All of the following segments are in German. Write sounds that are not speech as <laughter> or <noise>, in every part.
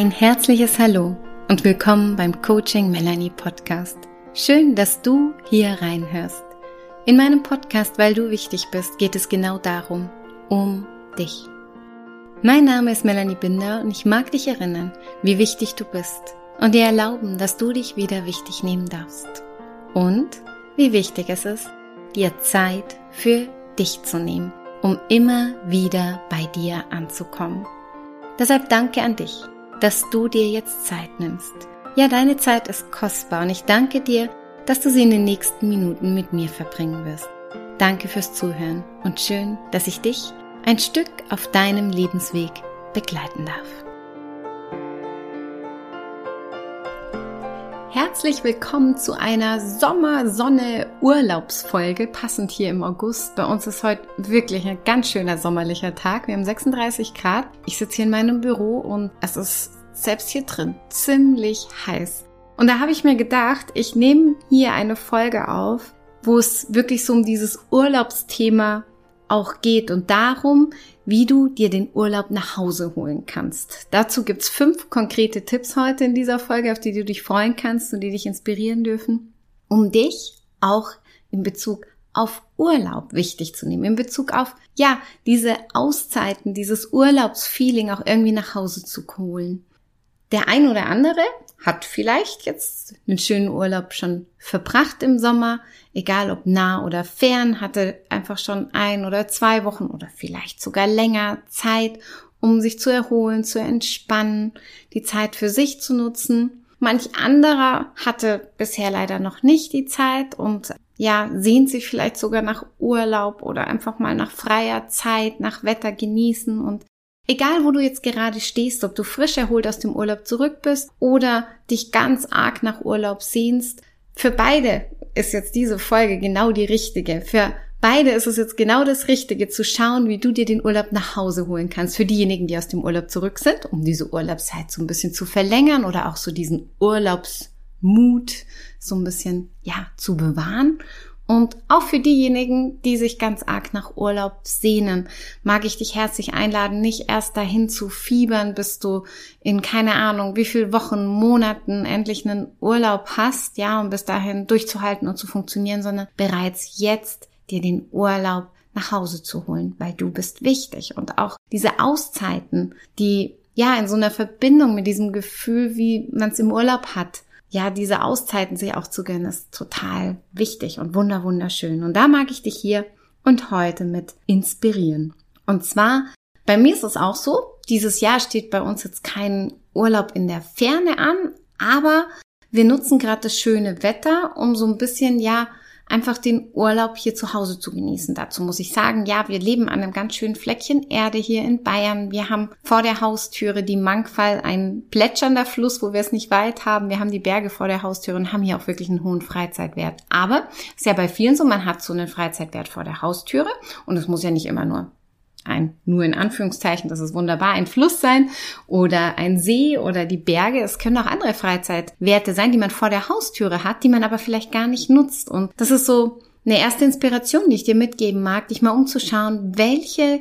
Ein herzliches Hallo und willkommen beim Coaching Melanie Podcast. Schön, dass du hier reinhörst. In meinem Podcast, weil du wichtig bist, geht es genau darum, um dich. Mein Name ist Melanie Binder und ich mag dich erinnern, wie wichtig du bist und dir erlauben, dass du dich wieder wichtig nehmen darfst. Und wie wichtig es ist, dir Zeit für dich zu nehmen, um immer wieder bei dir anzukommen. Deshalb danke an dich dass du dir jetzt Zeit nimmst. Ja, deine Zeit ist kostbar und ich danke dir, dass du sie in den nächsten Minuten mit mir verbringen wirst. Danke fürs Zuhören und schön, dass ich dich ein Stück auf deinem Lebensweg begleiten darf. Herzlich willkommen zu einer Sommersonne-Urlaubsfolge, passend hier im August. Bei uns ist heute wirklich ein ganz schöner sommerlicher Tag. Wir haben 36 Grad. Ich sitze hier in meinem Büro und es ist selbst hier drin ziemlich heiß. Und da habe ich mir gedacht, ich nehme hier eine Folge auf, wo es wirklich so um dieses Urlaubsthema auch geht und darum, wie du dir den Urlaub nach Hause holen kannst. Dazu gibt's fünf konkrete Tipps heute in dieser Folge, auf die du dich freuen kannst und die dich inspirieren dürfen, um dich auch in Bezug auf Urlaub wichtig zu nehmen, in Bezug auf, ja, diese Auszeiten, dieses Urlaubsfeeling auch irgendwie nach Hause zu holen. Der ein oder andere hat vielleicht jetzt einen schönen Urlaub schon verbracht im Sommer, egal ob nah oder fern, hatte einfach schon ein oder zwei Wochen oder vielleicht sogar länger Zeit, um sich zu erholen, zu entspannen, die Zeit für sich zu nutzen. Manch anderer hatte bisher leider noch nicht die Zeit und ja, sehnt sich vielleicht sogar nach Urlaub oder einfach mal nach freier Zeit, nach Wetter genießen und Egal, wo du jetzt gerade stehst, ob du frisch erholt aus dem Urlaub zurück bist oder dich ganz arg nach Urlaub sehnst, für beide ist jetzt diese Folge genau die richtige. Für beide ist es jetzt genau das Richtige, zu schauen, wie du dir den Urlaub nach Hause holen kannst. Für diejenigen, die aus dem Urlaub zurück sind, um diese Urlaubszeit so ein bisschen zu verlängern oder auch so diesen Urlaubsmut so ein bisschen, ja, zu bewahren. Und auch für diejenigen, die sich ganz arg nach Urlaub sehnen, mag ich dich herzlich einladen, nicht erst dahin zu fiebern, bis du in keine Ahnung, wie viel Wochen, Monaten endlich einen Urlaub hast, ja, um bis dahin durchzuhalten und zu funktionieren, sondern bereits jetzt dir den Urlaub nach Hause zu holen, weil du bist wichtig. Und auch diese Auszeiten, die ja in so einer Verbindung mit diesem Gefühl, wie man es im Urlaub hat, ja, diese Auszeiten sich auch zu gönnen, ist total wichtig und wunder wunderschön. Und da mag ich dich hier und heute mit inspirieren. Und zwar, bei mir ist es auch so, dieses Jahr steht bei uns jetzt kein Urlaub in der Ferne an, aber wir nutzen gerade das schöne Wetter, um so ein bisschen, ja, einfach den Urlaub hier zu Hause zu genießen. Dazu muss ich sagen, ja, wir leben an einem ganz schönen Fleckchen Erde hier in Bayern. Wir haben vor der Haustüre die Mangfall, ein plätschernder Fluss, wo wir es nicht weit haben. Wir haben die Berge vor der Haustüre und haben hier auch wirklich einen hohen Freizeitwert. Aber ist ja bei vielen so, man hat so einen Freizeitwert vor der Haustüre und es muss ja nicht immer nur ein, nur in Anführungszeichen, das ist wunderbar, ein Fluss sein oder ein See oder die Berge. Es können auch andere Freizeitwerte sein, die man vor der Haustüre hat, die man aber vielleicht gar nicht nutzt. Und das ist so eine erste Inspiration, die ich dir mitgeben mag, dich mal umzuschauen, welche,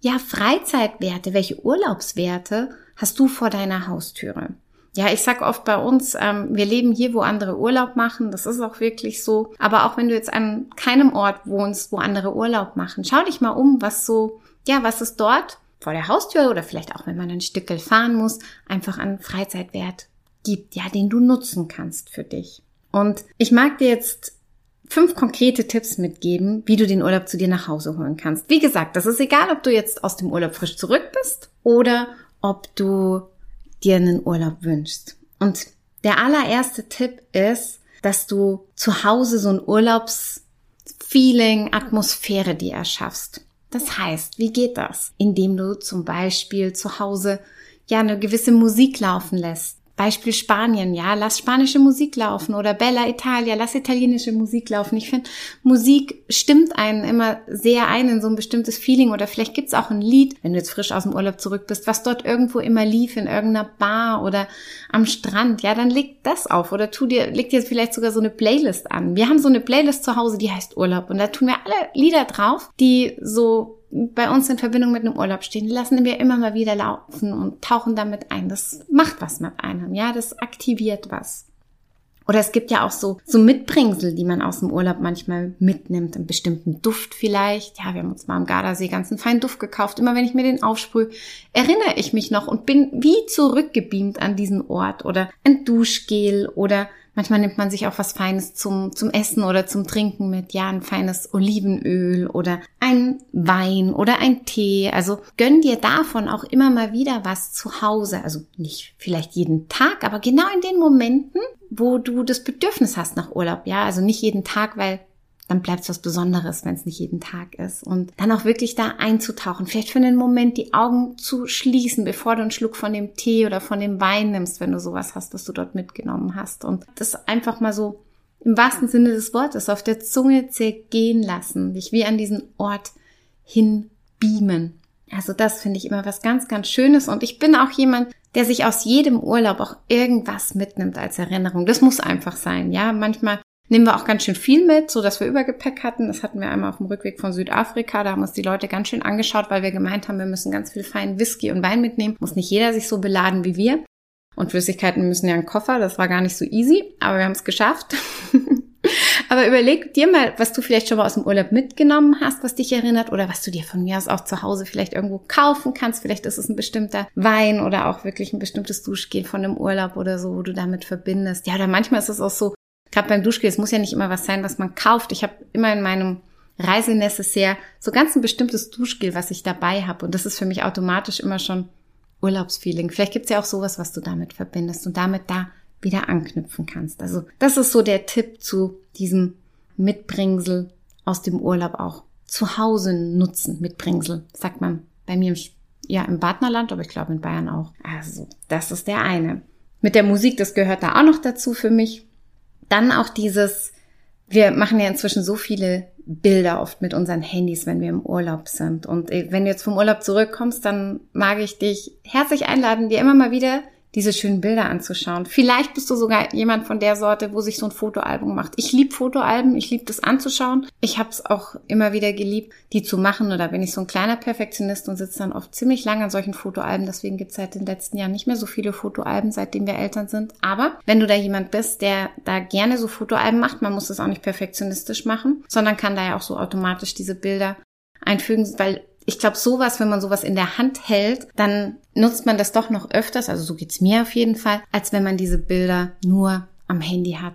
ja, Freizeitwerte, welche Urlaubswerte hast du vor deiner Haustüre? Ja, ich sag oft bei uns, ähm, wir leben hier, wo andere Urlaub machen. Das ist auch wirklich so. Aber auch wenn du jetzt an keinem Ort wohnst, wo andere Urlaub machen, schau dich mal um, was so ja, was es dort vor der Haustür oder vielleicht auch wenn man ein Stückel fahren muss, einfach an Freizeitwert gibt, ja, den du nutzen kannst für dich. Und ich mag dir jetzt fünf konkrete Tipps mitgeben, wie du den Urlaub zu dir nach Hause holen kannst. Wie gesagt, das ist egal, ob du jetzt aus dem Urlaub frisch zurück bist oder ob du dir einen Urlaub wünschst. Und der allererste Tipp ist, dass du zu Hause so ein Urlaubsfeeling, Atmosphäre dir erschaffst. Das heißt, wie geht das? Indem du zum Beispiel zu Hause ja eine gewisse Musik laufen lässt. Beispiel Spanien, ja, lass spanische Musik laufen oder Bella Italia, lass italienische Musik laufen. Ich finde, Musik stimmt einen immer sehr ein in so ein bestimmtes Feeling oder vielleicht gibt's auch ein Lied, wenn du jetzt frisch aus dem Urlaub zurück bist, was dort irgendwo immer lief in irgendeiner Bar oder am Strand, ja, dann leg das auf oder tu dir, leg dir vielleicht sogar so eine Playlist an. Wir haben so eine Playlist zu Hause, die heißt Urlaub und da tun wir alle Lieder drauf, die so bei uns in Verbindung mit einem Urlaub stehen, lassen wir immer mal wieder laufen und tauchen damit ein. Das macht was mit einem, ja, das aktiviert was. Oder es gibt ja auch so, so Mitbringsel, die man aus dem Urlaub manchmal mitnimmt, einen bestimmten Duft vielleicht. Ja, wir haben uns mal am Gardasee ganz einen feinen Duft gekauft. Immer wenn ich mir den aufsprühe, erinnere ich mich noch und bin wie zurückgebeamt an diesen Ort. Oder ein Duschgel oder Manchmal nimmt man sich auch was Feines zum, zum Essen oder zum Trinken mit. Ja, ein feines Olivenöl oder ein Wein oder ein Tee. Also gönn dir davon auch immer mal wieder was zu Hause. Also nicht vielleicht jeden Tag, aber genau in den Momenten, wo du das Bedürfnis hast nach Urlaub. Ja, also nicht jeden Tag, weil dann bleibt es was Besonderes, wenn es nicht jeden Tag ist. Und dann auch wirklich da einzutauchen. Vielleicht für einen Moment die Augen zu schließen, bevor du einen Schluck von dem Tee oder von dem Wein nimmst, wenn du sowas hast, das du dort mitgenommen hast. Und das einfach mal so im wahrsten Sinne des Wortes auf der Zunge zergehen lassen. Dich wie an diesen Ort hin beamen. Also das finde ich immer was ganz, ganz Schönes. Und ich bin auch jemand, der sich aus jedem Urlaub auch irgendwas mitnimmt als Erinnerung. Das muss einfach sein. Ja, manchmal Nehmen wir auch ganz schön viel mit, so dass wir Übergepäck hatten. Das hatten wir einmal auf dem Rückweg von Südafrika. Da haben uns die Leute ganz schön angeschaut, weil wir gemeint haben, wir müssen ganz viel feinen Whisky und Wein mitnehmen. Muss nicht jeder sich so beladen wie wir. Und Flüssigkeiten müssen ja in den Koffer. Das war gar nicht so easy, aber wir haben es geschafft. <laughs> aber überleg dir mal, was du vielleicht schon mal aus dem Urlaub mitgenommen hast, was dich erinnert oder was du dir von mir aus auch zu Hause vielleicht irgendwo kaufen kannst. Vielleicht ist es ein bestimmter Wein oder auch wirklich ein bestimmtes Duschgel von einem Urlaub oder so, wo du damit verbindest. Ja, oder manchmal ist es auch so, gerade beim Duschgel, es muss ja nicht immer was sein, was man kauft. Ich habe immer in meinem Reisenecessaire so ganz ein bestimmtes Duschgel, was ich dabei habe. Und das ist für mich automatisch immer schon Urlaubsfeeling. Vielleicht gibt's ja auch sowas, was du damit verbindest und damit da wieder anknüpfen kannst. Also das ist so der Tipp zu diesem Mitbringsel aus dem Urlaub auch zu Hause nutzen. Mitbringsel, sagt man bei mir im, ja, im Partnerland, aber ich glaube in Bayern auch. Also das ist der eine. Mit der Musik, das gehört da auch noch dazu für mich. Dann auch dieses, wir machen ja inzwischen so viele Bilder oft mit unseren Handys, wenn wir im Urlaub sind. Und äh, wenn du jetzt vom Urlaub zurückkommst, dann mag ich dich herzlich einladen, dir immer mal wieder diese schönen Bilder anzuschauen. Vielleicht bist du sogar jemand von der Sorte, wo sich so ein Fotoalbum macht. Ich liebe Fotoalben, ich liebe das anzuschauen. Ich habe es auch immer wieder geliebt, die zu machen. Oder bin ich so ein kleiner Perfektionist und sitze dann oft ziemlich lange an solchen Fotoalben. Deswegen gibt es seit den letzten Jahren nicht mehr so viele Fotoalben, seitdem wir Eltern sind. Aber wenn du da jemand bist, der da gerne so Fotoalben macht, man muss das auch nicht perfektionistisch machen, sondern kann da ja auch so automatisch diese Bilder einfügen, weil ich glaube, sowas, wenn man sowas in der Hand hält, dann nutzt man das doch noch öfters, also so geht's mir auf jeden Fall, als wenn man diese Bilder nur am Handy hat.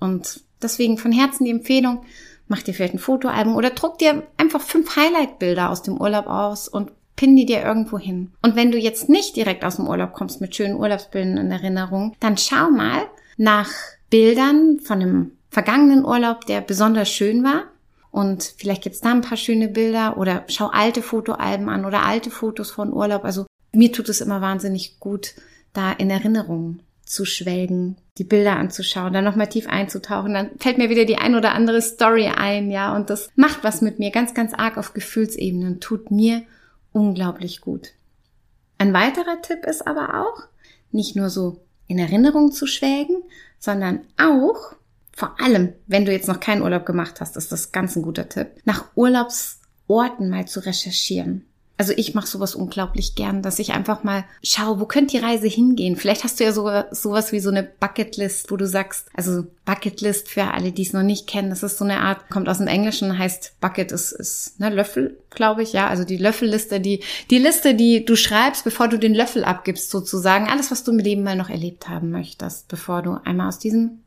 Und deswegen von Herzen die Empfehlung, mach dir vielleicht ein Fotoalbum oder druck dir einfach fünf Highlight-Bilder aus dem Urlaub aus und pin die dir irgendwo hin. Und wenn du jetzt nicht direkt aus dem Urlaub kommst mit schönen Urlaubsbildern in Erinnerung, dann schau mal nach Bildern von einem vergangenen Urlaub, der besonders schön war und vielleicht gibt's da ein paar schöne Bilder oder schau alte Fotoalben an oder alte Fotos von Urlaub. Also mir tut es immer wahnsinnig gut, da in Erinnerungen zu schwelgen, die Bilder anzuschauen, dann nochmal tief einzutauchen. Dann fällt mir wieder die ein oder andere Story ein, ja. Und das macht was mit mir ganz, ganz arg auf Gefühlsebenen, tut mir unglaublich gut. Ein weiterer Tipp ist aber auch, nicht nur so in Erinnerung zu schwelgen, sondern auch vor allem, wenn du jetzt noch keinen Urlaub gemacht hast, ist das ganz ein guter Tipp, nach Urlaubsorten mal zu recherchieren. Also ich mache sowas unglaublich gern, dass ich einfach mal schaue, wo könnte die Reise hingehen? Vielleicht hast du ja so, sowas wie so eine Bucketlist, wo du sagst, also Bucketlist für alle, die es noch nicht kennen, das ist so eine Art, kommt aus dem Englischen, heißt Bucket ist, ist ne, Löffel, glaube ich, ja, also die Löffelliste, die, die Liste, die du schreibst, bevor du den Löffel abgibst, sozusagen, alles, was du im Leben mal noch erlebt haben möchtest, bevor du einmal aus diesem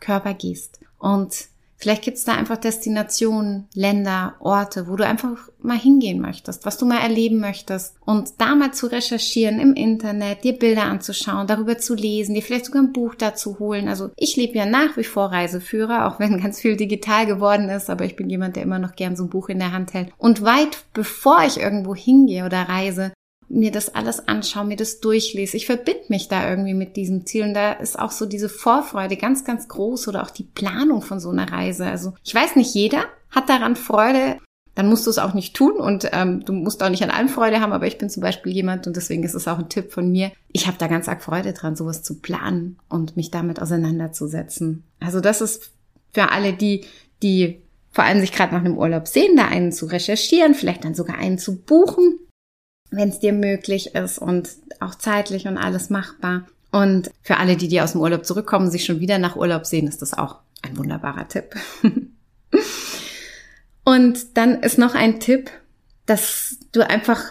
Körper gehst. Und vielleicht gibt's da einfach Destinationen, Länder, Orte, wo du einfach mal hingehen möchtest, was du mal erleben möchtest. Und da mal zu recherchieren im Internet, dir Bilder anzuschauen, darüber zu lesen, dir vielleicht sogar ein Buch dazu holen. Also ich lebe ja nach wie vor Reiseführer, auch wenn <laughs> ganz viel digital geworden ist, aber ich bin jemand, der immer noch gern so ein Buch in der Hand hält. Und weit bevor ich irgendwo hingehe oder reise, mir das alles anschaue, mir das durchlese. Ich verbinde mich da irgendwie mit diesem Ziel und da ist auch so diese Vorfreude ganz, ganz groß oder auch die Planung von so einer Reise. Also ich weiß nicht, jeder hat daran Freude. Dann musst du es auch nicht tun und ähm, du musst auch nicht an allem Freude haben, aber ich bin zum Beispiel jemand und deswegen ist es auch ein Tipp von mir. Ich habe da ganz arg Freude dran, sowas zu planen und mich damit auseinanderzusetzen. Also das ist für alle die, die vor allem sich gerade nach einem Urlaub sehen, da einen zu recherchieren, vielleicht dann sogar einen zu buchen, wenn es dir möglich ist und auch zeitlich und alles machbar. Und für alle, die, die aus dem Urlaub zurückkommen, sich schon wieder nach Urlaub sehen, ist das auch ein wunderbarer Tipp. <laughs> und dann ist noch ein Tipp, dass du einfach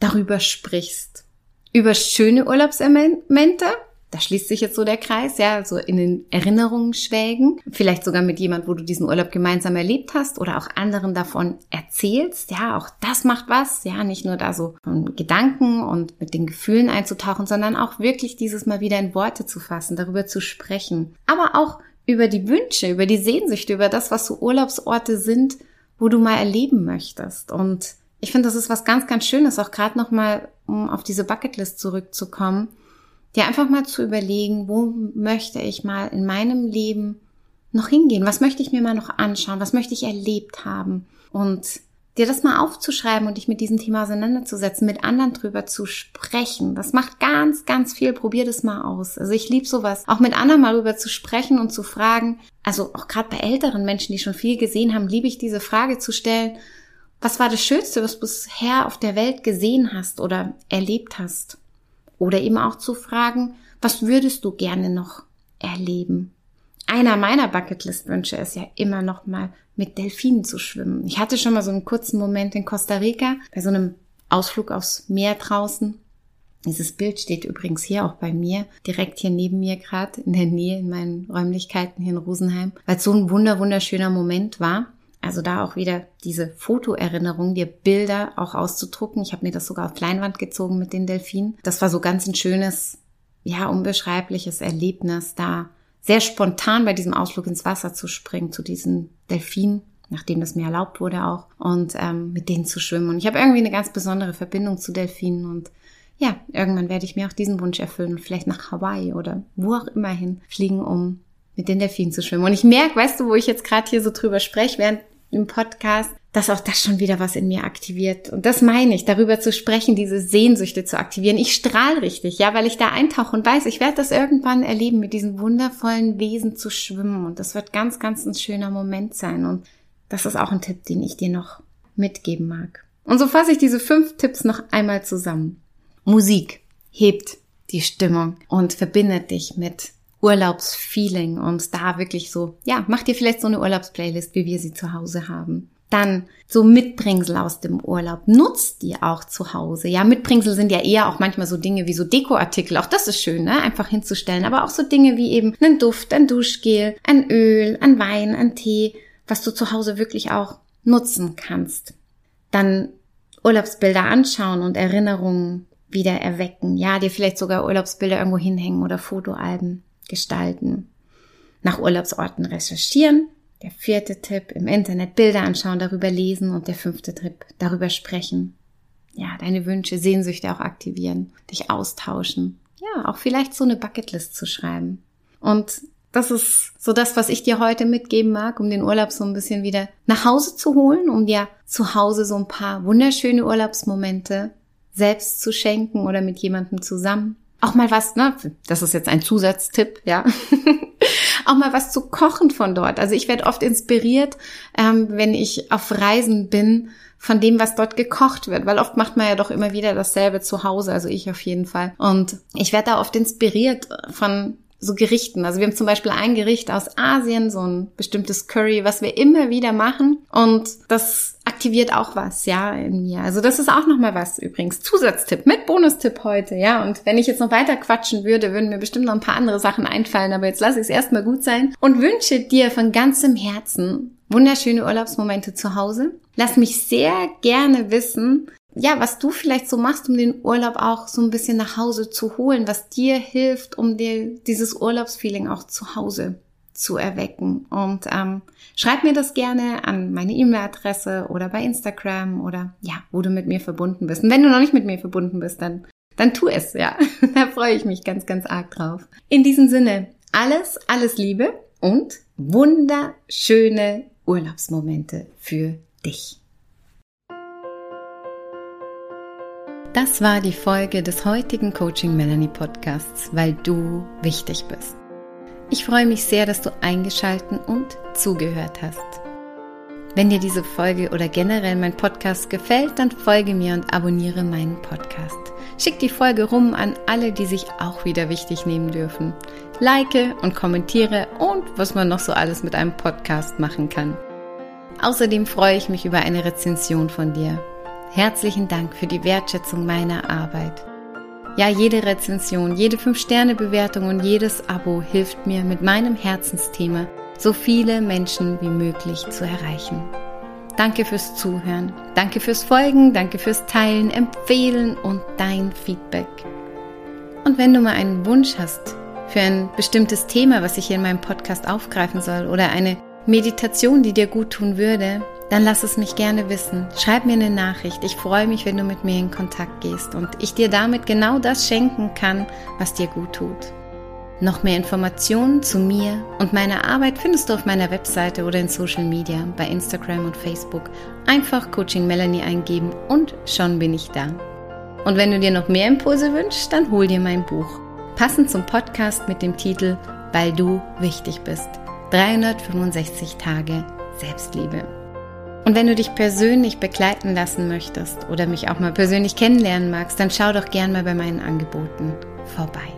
darüber sprichst. Über schöne Urlaubsmomente, da schließt sich jetzt so der Kreis, ja, so in den Erinnerungen schwelgen. Vielleicht sogar mit jemand, wo du diesen Urlaub gemeinsam erlebt hast oder auch anderen davon erzählst. Ja, auch das macht was. Ja, nicht nur da so von Gedanken und mit den Gefühlen einzutauchen, sondern auch wirklich dieses mal wieder in Worte zu fassen, darüber zu sprechen. Aber auch über die Wünsche, über die Sehnsüchte, über das, was so Urlaubsorte sind, wo du mal erleben möchtest. Und ich finde, das ist was ganz, ganz Schönes, auch gerade nochmal, um auf diese Bucketlist zurückzukommen dir einfach mal zu überlegen, wo möchte ich mal in meinem Leben noch hingehen? Was möchte ich mir mal noch anschauen? Was möchte ich erlebt haben? Und dir das mal aufzuschreiben und dich mit diesem Thema auseinanderzusetzen, mit anderen drüber zu sprechen. Das macht ganz, ganz viel. Probier das mal aus. Also ich liebe sowas. Auch mit anderen mal drüber zu sprechen und zu fragen. Also auch gerade bei älteren Menschen, die schon viel gesehen haben, liebe ich diese Frage zu stellen. Was war das Schönste, was du bisher auf der Welt gesehen hast oder erlebt hast? Oder eben auch zu fragen, was würdest du gerne noch erleben? Einer meiner Bucketlist-Wünsche ist ja immer noch mal mit Delfinen zu schwimmen. Ich hatte schon mal so einen kurzen Moment in Costa Rica bei so einem Ausflug aufs Meer draußen. Dieses Bild steht übrigens hier auch bei mir, direkt hier neben mir gerade, in der Nähe in meinen Räumlichkeiten hier in Rosenheim, weil es so ein wunder wunderschöner Moment war. Also da auch wieder diese Fotoerinnerung, dir Bilder auch auszudrucken. Ich habe mir das sogar auf Leinwand gezogen mit den Delfinen. Das war so ganz ein schönes, ja, unbeschreibliches Erlebnis, da sehr spontan bei diesem Ausflug ins Wasser zu springen, zu diesen Delfinen, nachdem das mir erlaubt wurde auch, und ähm, mit denen zu schwimmen. Und ich habe irgendwie eine ganz besondere Verbindung zu Delfinen und ja, irgendwann werde ich mir auch diesen Wunsch erfüllen und vielleicht nach Hawaii oder wo auch immer hin fliegen, um mit den Delfinen zu schwimmen. Und ich merke, weißt du, wo ich jetzt gerade hier so drüber spreche, während im Podcast, dass auch das schon wieder was in mir aktiviert. Und das meine ich, darüber zu sprechen, diese Sehnsüchte zu aktivieren. Ich strahle richtig, ja, weil ich da eintauche und weiß, ich werde das irgendwann erleben, mit diesen wundervollen Wesen zu schwimmen. Und das wird ganz, ganz ein schöner Moment sein. Und das ist auch ein Tipp, den ich dir noch mitgeben mag. Und so fasse ich diese fünf Tipps noch einmal zusammen. Musik hebt die Stimmung und verbindet dich mit Urlaubsfeeling und da wirklich so, ja, mach dir vielleicht so eine Urlaubsplaylist, wie wir sie zu Hause haben. Dann so Mitbringsel aus dem Urlaub. Nutzt die auch zu Hause. Ja, Mitbringsel sind ja eher auch manchmal so Dinge wie so Dekoartikel. Auch das ist schön, ne? Einfach hinzustellen. Aber auch so Dinge wie eben einen Duft, ein Duschgel, ein Öl, ein Wein, ein Tee, was du zu Hause wirklich auch nutzen kannst. Dann Urlaubsbilder anschauen und Erinnerungen wieder erwecken. Ja, dir vielleicht sogar Urlaubsbilder irgendwo hinhängen oder Fotoalben gestalten. Nach Urlaubsorten recherchieren. Der vierte Tipp, im Internet Bilder anschauen, darüber lesen. Und der fünfte Tipp, darüber sprechen. Ja, deine Wünsche, Sehnsüchte auch aktivieren, dich austauschen. Ja, auch vielleicht so eine Bucketlist zu schreiben. Und das ist so das, was ich dir heute mitgeben mag, um den Urlaub so ein bisschen wieder nach Hause zu holen, um dir zu Hause so ein paar wunderschöne Urlaubsmomente selbst zu schenken oder mit jemandem zusammen auch mal was, ne, das ist jetzt ein Zusatztipp, ja, <laughs> auch mal was zu kochen von dort. Also ich werde oft inspiriert, ähm, wenn ich auf Reisen bin, von dem, was dort gekocht wird, weil oft macht man ja doch immer wieder dasselbe zu Hause, also ich auf jeden Fall. Und ich werde da oft inspiriert von so Gerichten. Also wir haben zum Beispiel ein Gericht aus Asien, so ein bestimmtes Curry, was wir immer wieder machen. Und das aktiviert auch was, ja, in mir. Also das ist auch nochmal was übrigens. Zusatztipp mit Bonustipp heute, ja. Und wenn ich jetzt noch weiter quatschen würde, würden mir bestimmt noch ein paar andere Sachen einfallen. Aber jetzt lasse ich es erstmal gut sein und wünsche dir von ganzem Herzen wunderschöne Urlaubsmomente zu Hause. Lass mich sehr gerne wissen, ja, was du vielleicht so machst, um den Urlaub auch so ein bisschen nach Hause zu holen, was dir hilft, um dir dieses Urlaubsfeeling auch zu Hause zu erwecken. Und ähm, schreib mir das gerne an meine E-Mail-Adresse oder bei Instagram oder ja, wo du mit mir verbunden bist. Und wenn du noch nicht mit mir verbunden bist, dann, dann tu es, ja. <laughs> da freue ich mich ganz, ganz arg drauf. In diesem Sinne, alles, alles Liebe und wunderschöne Urlaubsmomente für dich. Das war die Folge des heutigen Coaching Melanie Podcasts, weil du wichtig bist. Ich freue mich sehr, dass du eingeschalten und zugehört hast. Wenn dir diese Folge oder generell mein Podcast gefällt, dann folge mir und abonniere meinen Podcast. Schick die Folge rum an alle, die sich auch wieder wichtig nehmen dürfen. Like und kommentiere und was man noch so alles mit einem Podcast machen kann. Außerdem freue ich mich über eine Rezension von dir. Herzlichen Dank für die Wertschätzung meiner Arbeit. Ja, jede Rezension, jede 5-Sterne-Bewertung und jedes Abo hilft mir mit meinem Herzensthema so viele Menschen wie möglich zu erreichen. Danke fürs Zuhören, danke fürs Folgen, danke fürs Teilen, Empfehlen und dein Feedback. Und wenn du mal einen Wunsch hast für ein bestimmtes Thema, was ich hier in meinem Podcast aufgreifen soll oder eine Meditation, die dir gut tun würde, dann lass es mich gerne wissen. Schreib mir eine Nachricht. Ich freue mich, wenn du mit mir in Kontakt gehst und ich dir damit genau das schenken kann, was dir gut tut. Noch mehr Informationen zu mir und meiner Arbeit findest du auf meiner Webseite oder in Social Media, bei Instagram und Facebook. Einfach Coaching Melanie eingeben und schon bin ich da. Und wenn du dir noch mehr Impulse wünschst, dann hol dir mein Buch. Passend zum Podcast mit dem Titel Weil du wichtig bist. 365 Tage Selbstliebe. Und wenn du dich persönlich begleiten lassen möchtest oder mich auch mal persönlich kennenlernen magst, dann schau doch gern mal bei meinen Angeboten vorbei.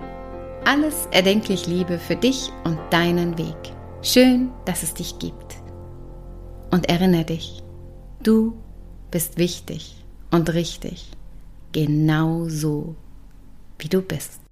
Alles erdenklich Liebe für dich und deinen Weg. Schön, dass es dich gibt. Und erinnere dich, du bist wichtig und richtig, genau so, wie du bist.